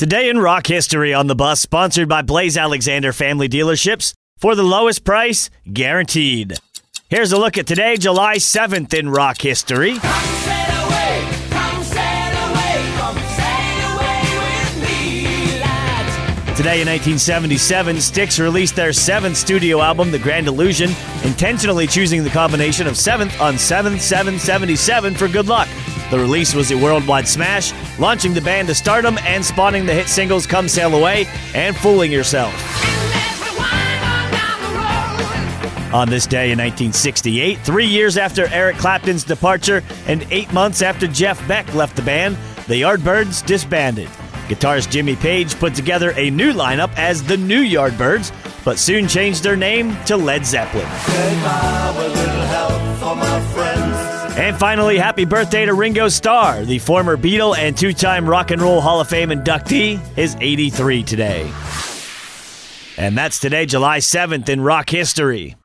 Today in rock history on the bus, sponsored by Blaise Alexander Family Dealerships, for the lowest price, guaranteed. Here's a look at today, July 7th in rock history. Today in 1977, Styx released their seventh studio album, The Grand Illusion, intentionally choosing the combination of 7th on 7 777 for good luck. The release was a worldwide smash, launching the band to stardom and spawning the hit singles Come Sail Away and Fooling Yourself. On this day in 1968, three years after Eric Clapton's departure and eight months after Jeff Beck left the band, the Yardbirds disbanded. Guitarist Jimmy Page put together a new lineup as the New Yardbirds, but soon changed their name to Led Zeppelin. And finally, happy birthday to Ringo Starr, the former Beatle and two time Rock and Roll Hall of Fame inductee, is 83 today. And that's today, July 7th in rock history.